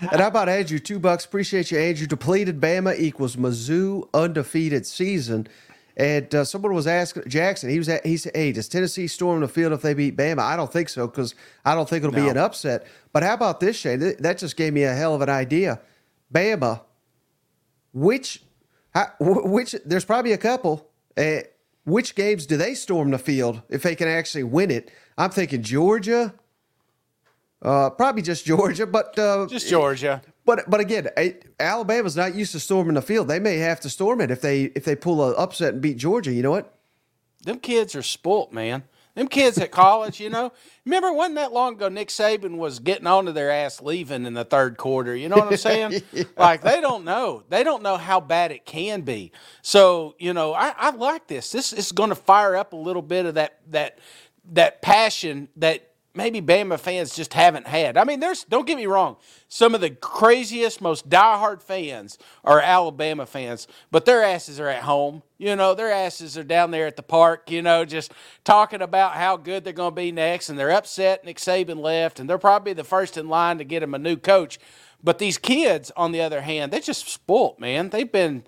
Speaker 1: And how about Andrew? Two bucks. Appreciate you, Andrew. Depleted Bama equals Mizzou undefeated season. And uh, someone was asking Jackson. He was at, he said, "Hey, does Tennessee storm the field if they beat Bama?" I don't think so because I don't think it'll be an upset. But how about this, Shane? Th- That just gave me a hell of an idea. Bama, which, how, which? There's probably a couple. Uh, which games do they storm the field if they can actually win it? I'm thinking Georgia. Uh, probably just Georgia, but uh,
Speaker 2: just Georgia
Speaker 1: but but again, eh, Alabama's not used to storming the field. They may have to storm it if they if they pull a upset and beat Georgia. You know what?
Speaker 2: them kids are spoilt, man. Them kids at college, you know. Remember, wasn't that long ago Nick Saban was getting onto their ass leaving in the third quarter. You know what I'm saying? Like they don't know. They don't know how bad it can be. So you know, I, I like this. This is going to fire up a little bit of that that that passion that maybe Bama fans just haven't had. I mean, there's don't get me wrong, some of the craziest, most diehard fans are Alabama fans, but their asses are at home. You know, their asses are down there at the park, you know, just talking about how good they're going to be next, and they're upset Nick Saban left, and they're probably the first in line to get him a new coach. But these kids, on the other hand, they just spoilt, man. They've been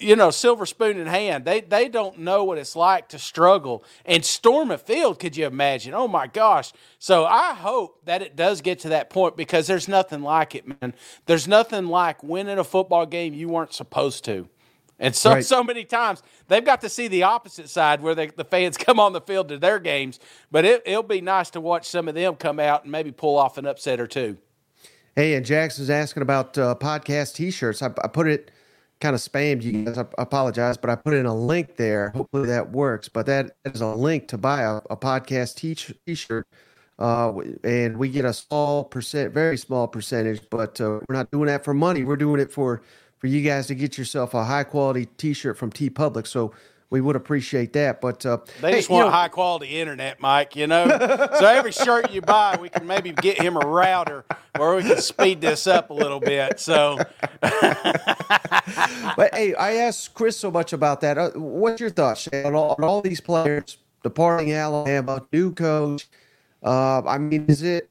Speaker 2: you know, silver spoon in hand. They they don't know what it's like to struggle and storm a field. Could you imagine? Oh my gosh! So I hope that it does get to that point because there's nothing like it, man. There's nothing like winning a football game you weren't supposed to. And so right. so many times they've got to see the opposite side where they, the fans come on the field to their games. But it, it'll be nice to watch some of them come out and maybe pull off an upset or two.
Speaker 1: Hey, and Jax is asking about uh, podcast T-shirts. I, I put it kind of spammed you guys. I apologize, but I put in a link there. Hopefully that works. But that is a link to buy a, a podcast t shirt. Uh, and we get a small percent, very small percentage, but uh, we're not doing that for money. We're doing it for for you guys to get yourself a high quality t shirt from T Public. So we would appreciate that. But uh,
Speaker 2: they just want know, high quality internet, Mike. You know, so every shirt you buy, we can maybe get him a router where we can speed this up a little bit. So,
Speaker 1: but hey, I asked Chris so much about that. Uh, what's your thoughts Shane, on, all, on all these players departing Alabama, new coach? Uh, I mean, is it?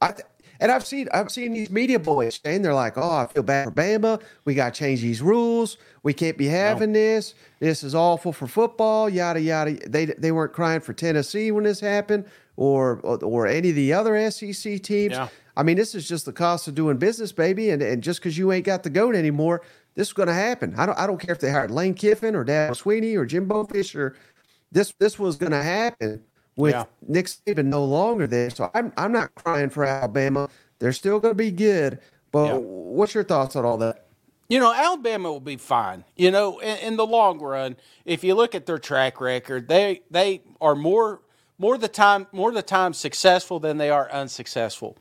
Speaker 1: I th- and I've seen I've seen these media boys saying they're like, "Oh, I feel bad for Bama. We got to change these rules. We can't be having no. this. This is awful for football. Yada yada." They they weren't crying for Tennessee when this happened, or or any of the other SEC teams. Yeah. I mean, this is just the cost of doing business, baby. And and just because you ain't got the goat anymore, this is going to happen. I don't I don't care if they hired Lane Kiffin or Dabo Swinney or Jimbo Fisher. This this was going to happen with yeah. Nick Saban no longer there. So I'm I'm not crying for Alabama. They're still going to be good. But yeah. what's your thoughts on all that?
Speaker 2: You know, Alabama will be fine. You know, in, in, the long run, if you look at their track record, they they are more more the time more the time successful than they are unsuccessful.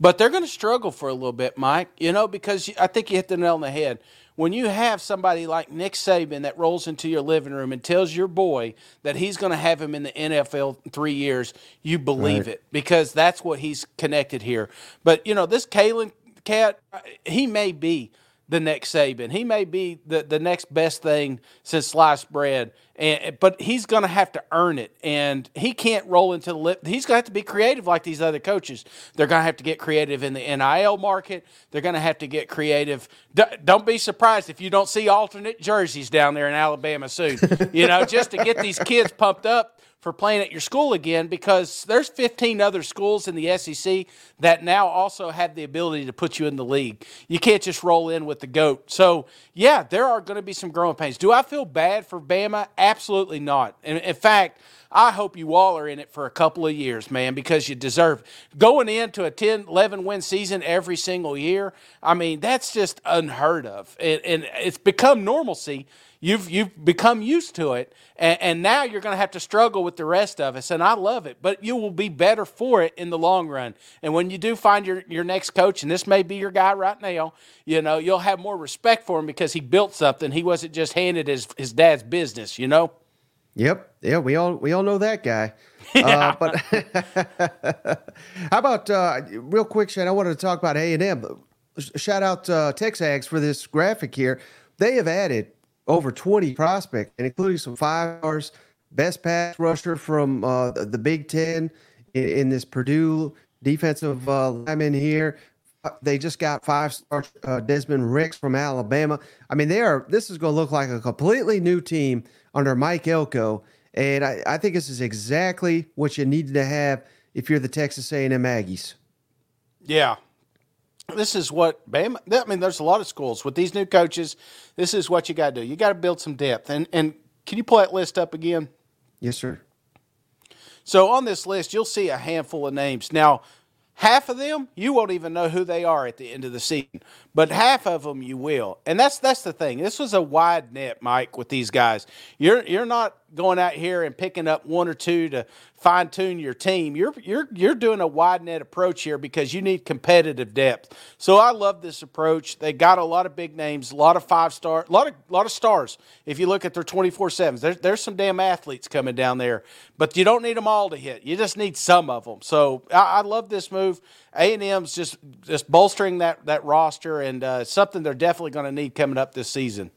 Speaker 2: But they're going to struggle for a little bit, Mike. You know, because I think you hit the nail on the head when you have somebody like Nick Saban that rolls into your living room and tells your boy that he's going to have him in the NFL in three years, you believe right. it because that's what he's connected here. But you know, this Kalen cat, he may be the next Saban. He may be the, the next best thing since sliced bread, and but he's going to have to earn it, and he can't roll into the lip. He's going to have to be creative like these other coaches. They're going to have to get creative in the NIL market. They're going to have to get creative. D- don't be surprised if you don't see alternate jerseys down there in Alabama soon. you know, just to get these kids pumped up for playing at your school again because there's 15 other schools in the SEC that now also have the ability to put you in the league. You can't just roll in with the goat. So, yeah, there are going to be some growing pains. Do I feel bad for Bama? Absolutely not. In, in fact, I hope you all are in it for a couple of years, man, because you deserve going into a 10, 11 win season every single year. I mean, that's just unheard of. and, and it's become normalcy You've you've become used to it, and, and now you're going to have to struggle with the rest of us. And I love it, but you will be better for it in the long run. And when you do find your your next coach, and this may be your guy right now, you know you'll have more respect for him because he built something. He wasn't just handed his his dad's business. You know.
Speaker 1: Yep. Yeah, we all we all know that guy. Yeah. Uh, but how about uh, real quick, Shane? I wanted to talk about A and M. Shout out uh, Texags for this graphic here. They have added over 20 prospects, and including some five stars, best pass rusher from uh, the, Big Ten in, in this Purdue defensive uh, lineman here. They just got five star uh, Desmond Ricks from Alabama. I mean, they are. This is going to look like a completely new team under Mike Elko, and I, I think this is exactly what you need to have if you're the Texas A&M Aggies.
Speaker 2: Yeah, this is what Bama. I mean, there's a lot of schools with these new coaches. This is what you got to do. You got to build some depth. And and can you pull that list up again?
Speaker 1: Yes, sir.
Speaker 2: So on this list, you'll see a handful of names. Now, half of them you won't even know who they are at the end of the season, but half of them you will. And that's that's the thing. This was a wide net, Mike, with these guys. You're you're not going out here and picking up one or two to fine tune your team. You're you're you're doing a wide net approach here because you need competitive depth. So I love this approach. They got a lot of big names, a lot of five star, a lot of lot of stars. If you look at their twenty four sevens, there's there's some damn athletes coming down there, but you don't need them all to hit. You just need some of them. So I, I love this move. A and M's just just bolstering that that roster and uh, something they're definitely going to need coming up this season.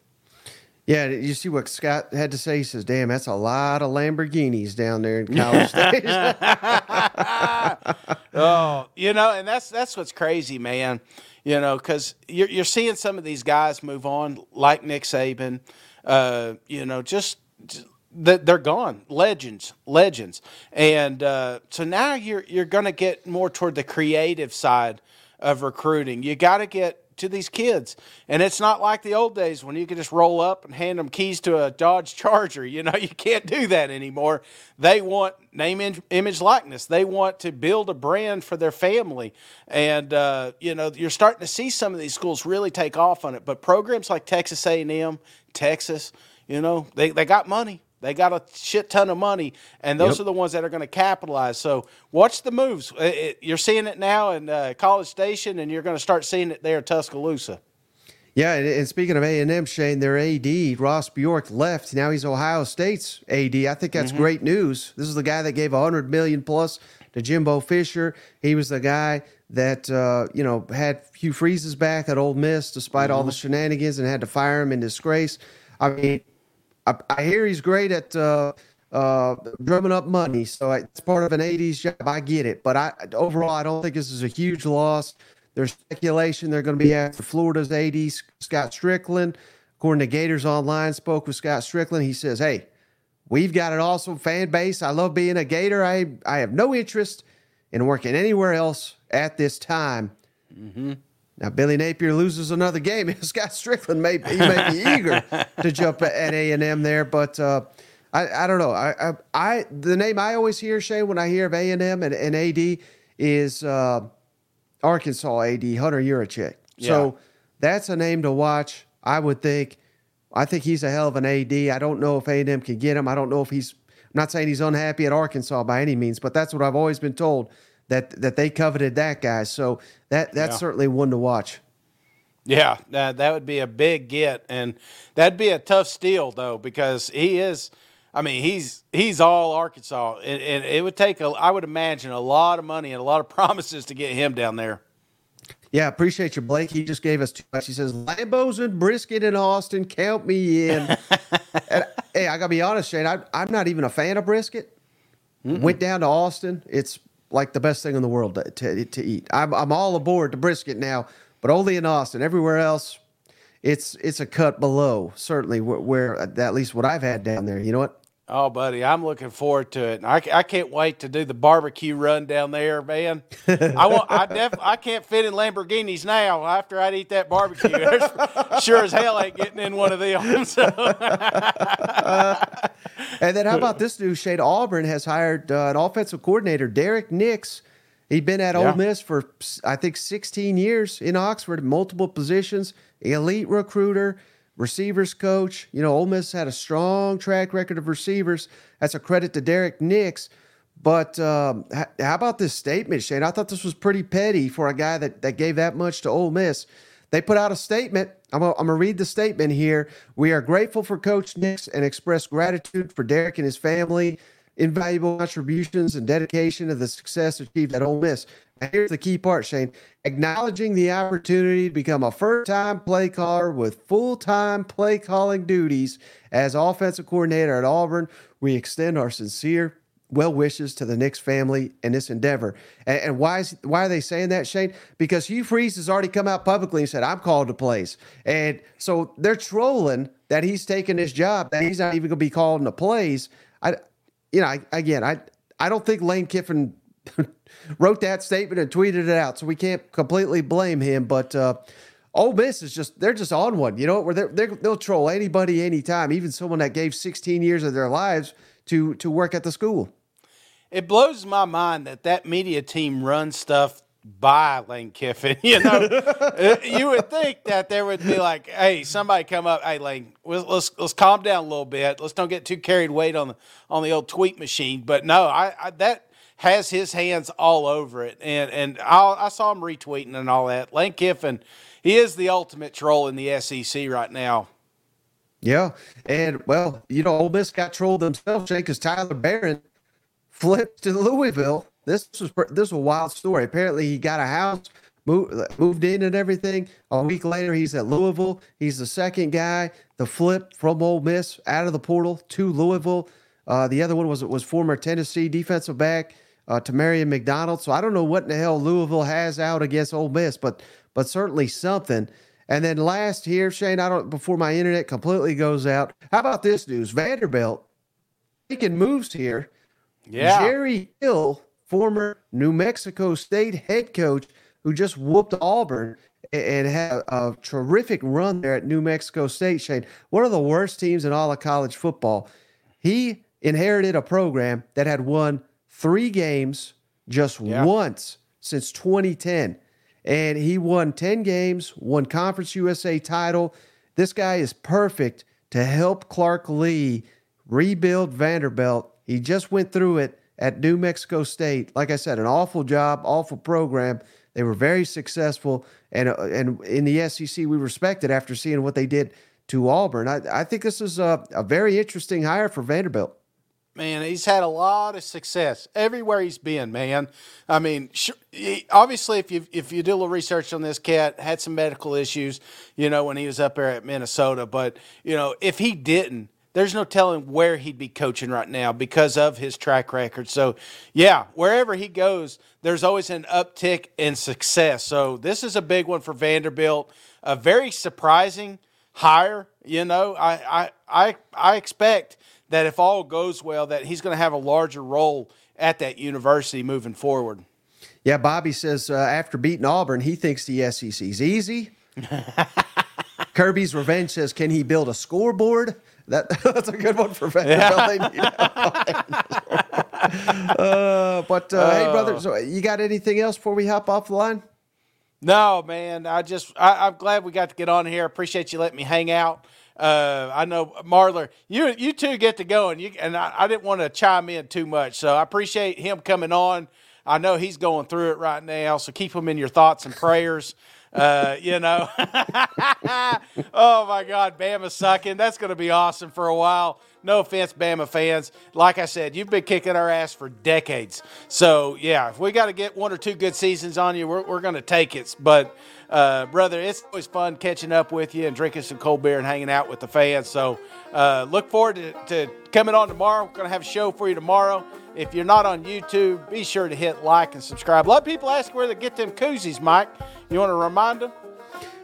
Speaker 1: Yeah, you see what Scott had to say? He says, "Damn, that's a lot of Lamborghinis down there in College Station."
Speaker 2: oh, you know, and that's that's what's crazy, man. You know, because you're you're seeing some of these guys move on, like Nick Saban. Uh, you know, just, just they're gone legends legends and uh, so now you're you're going to get more toward the creative side of recruiting you got to get to these kids. And it's not like the old days when you could just roll up and hand them keys to a dodge charger. You know you can't do that anymore. They want name image likeness. They want to build a brand for their family. And uh, you know you're starting to see some of these schools really take off on it. But programs like texas a&m texas you know they, they got money they got a shit ton of money, and those yep. are the ones that are going to capitalize. So watch the moves. It, it, you're seeing it now in uh, College Station, and you're going to start seeing it there in Tuscaloosa.
Speaker 1: Yeah, and, speaking of A and M, Shane, their AD Ross Bjork left. Now he's Ohio State's AD. I think that's mm-hmm. great news. This is the guy that gave 100 million plus to Jimbo Fisher. He was the guy that uh, you know had Hugh Freeze's back at Ole Miss despite mm-hmm. all the shenanigans and had to fire him in disgrace. I mean, I, I hear he's great at uh, uh, drumming up money, so it's part of an '80s job. I get it, but I overall I don't think this is a huge loss. There's speculation they're going to be after Florida's AD Scott Stricklin. According to Gators Online, spoke with Scott Stricklin. He says, "Hey, we've got an awesome fan base. I love being a Gator. I I have no interest in working anywhere else at this time." Mm-hmm. Now Billy Napier loses another game. Scott Stricklin may he may be eager to jump at A and M there, but uh, I I don't know. I, I, I the name I always hear Shane when I hear of A and M and AD is uh, Arkansas AD Hunter Yurachek. Yeah. So that's a name to watch. I would think. I think he's a hell of an AD. I don't know if A and M can get him. I don't know if he's. I'm not saying he's unhappy at Arkansas by any means, but that's what I've always been told that that they coveted that guy. So that that's yeah. certainly one to watch.
Speaker 2: Yeah, that that would be a big get, and that'd be a tough steal though because he is. I mean, he's he's all Arkansas, and, and it would take a, I would imagine a lot of money and a lot of promises to get him down there.
Speaker 1: Yeah, appreciate you, Blake. He just gave us too much. He says Lambos and brisket in Austin, count me in. and, hey, I gotta be honest, Shane. I, I'm not even a fan of brisket. Mm-mm. Went down to Austin. It's like the best thing in the world to, to, to eat. I'm, I'm all aboard the brisket now, but only in Austin. Everywhere else, it's it's a cut below. Certainly, where, where at least what I've had down there. You know what?
Speaker 2: Oh, buddy, I'm looking forward to it. I, I can't wait to do the barbecue run down there, man. I want I def I can't fit in Lamborghinis now. After I'd eat that barbecue, sure as hell ain't getting in one of them. So.
Speaker 1: and then how about this news? Shade Auburn has hired uh, an offensive coordinator, Derrick Nix. He'd been at yeah. Ole Miss for I think 16 years in Oxford, multiple positions, elite recruiter receivers coach. You know, Ole Miss had a strong track record of receivers. That's a credit to Derrick Nix. But um, how about this statement, Shane? I thought this was pretty petty for a guy that, that gave that much to Ole Miss. They put out a statement. I'm going to read the statement here. We are grateful for Coach Nix and express gratitude for Derrick and his family, invaluable contributions and dedication to the success achieved at Ole Miss. Here's the key part, Shane. Acknowledging the opportunity to become a first time play caller with full time play calling duties as offensive coordinator at Auburn, we extend our sincere well wishes to the Nix family in this endeavor. And, and, why is why are they saying that, Shane? Because Hugh Freeze has already come out publicly and said, I'm called to plays. And so they're trolling that he's taking his job, that he's not even gonna be called into plays. I you know, I, again, I I don't think Lane Kiffin wrote that statement and tweeted it out, so we can't completely blame him. But uh, Ole Miss is just they're just on one, you know, where they're, they're, they'll troll anybody anytime, even someone that gave 16 years of their lives to to work at the school.
Speaker 2: It blows my mind that that media team runs stuff by Lane Kiffin. You know, uh, you would think that there would be like, hey, somebody come up, hey Lane, let's let's calm down a little bit. Let's don't get too carried away on the on the old tweet machine. But no, I, I that has his hands all over it, and and I'll, i saw him retweeting and all that. Lane Kiffin, he is the ultimate troll in the SEC right now.
Speaker 1: Yeah, and well, you know, Ole Miss got trolled themselves, Jake, because Tyler Baron flipped to Louisville. This was this was a wild story. Apparently, he got a house. Moved, moved in and everything. A week later, he's at Louisville. He's the second guy to flip from Ole Miss out of the portal to Louisville. Uh, the other one was was former Tennessee defensive back uh, McDonald. So I don't know what in the hell Louisville has out against Ole Miss, but but certainly something. And then last here, Shane, I don't before my internet completely goes out. How about this news? Vanderbilt making moves here.
Speaker 2: Yeah.
Speaker 1: Jerry Kill, former New Mexico State head coach, who just whooped Auburn and had a terrific run there at New Mexico State, Shane. One of the worst teams in all of college football. He inherited a program that had won three games just
Speaker 2: Yeah.
Speaker 1: once since 2010. And he won 10 games, won Conference USA title. This guy is perfect to help Clark Lea rebuild Vanderbilt. He just went through it at New Mexico State. Like I said, an awful job, awful program. They were very successful, and uh, and in the SEC, we respect it after seeing what they did to Auburn. I, I think this is a, a very interesting hire for Vanderbilt.
Speaker 2: Man, he's had a lot of success everywhere he's been. Man, I mean, sh- he- obviously, if you if you do a little research on this cat, had some medical issues, you know, when he was up there at Minnesota. But you know, if he didn't, there's no telling where he'd be coaching right now because of his track record. So, yeah, wherever he goes, there's always an uptick in success. So this is a big one for Vanderbilt. A very surprising hire. You know, I I I, I expect that if all goes well, that he's going to have a larger role at that university moving forward.
Speaker 1: Yeah, Bobby says uh, after beating Auburn, he thinks the SEC's easy. Kirby's Revenge says, can he build a scoreboard? That, that's a good one for Vanderbilt. Need- uh, but uh, hey, brother, so you got anything else before we hop off the line?
Speaker 2: No, man. I just I, I'm glad we got to get on here. Appreciate you letting me hang out. Uh, I know Marler, you you two get to go, and you and I, I didn't want to chime in too much, so I appreciate him coming on. I know he's going through it right now, so keep him in your thoughts and prayers. Uh, you know, oh my God, Bama sucking. That's going to be awesome for a while. No offense, Bama fans. Like I said, you've been kicking our ass for decades. So yeah, if we got to get one or two good seasons on you, we're, we're going to take it. But uh, brother, it's always fun catching up with you and drinking some cold beer and hanging out with the fans. So uh, look forward to, to coming on tomorrow. We're going to have a show for you tomorrow. If you're not on YouTube, be sure to hit like and subscribe. A lot of people ask where to get them koozies, Mike. You want to remind them?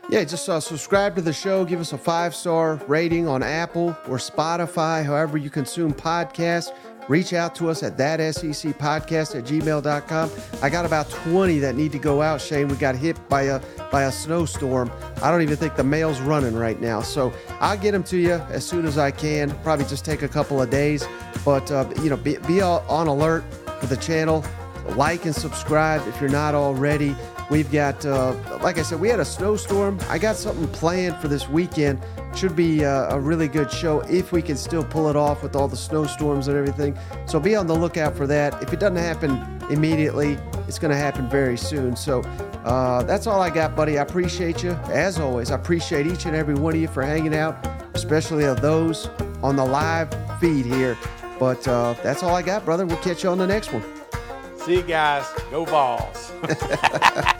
Speaker 1: Yeah, just uh, subscribe to the show. Give us a five star rating on Apple or Spotify, however you consume podcasts. Reach out to us at that SEC podcast at gmail.com. I got about 20 that need to go out, Shane. We got hit by a by a snowstorm. I don't even think the mail's running right now. So I'll get them to you as soon as I can. Probably just take a couple of days. But, uh, you know, be, be on alert for the channel. Like and subscribe if you're not already. We've got, uh, like I said, we had a snowstorm. I got something planned for this weekend. Should be uh, a really good show if we can still pull it off with all the snowstorms and everything. So be on the lookout for that. If it doesn't happen immediately, it's going to happen very soon. So uh, that's all I got, buddy. I appreciate you. As always, I appreciate each and every one of you for hanging out, especially of those on the live feed here. But uh, that's all I got, brother. We'll catch you on the next one.
Speaker 2: See you guys. Go balls.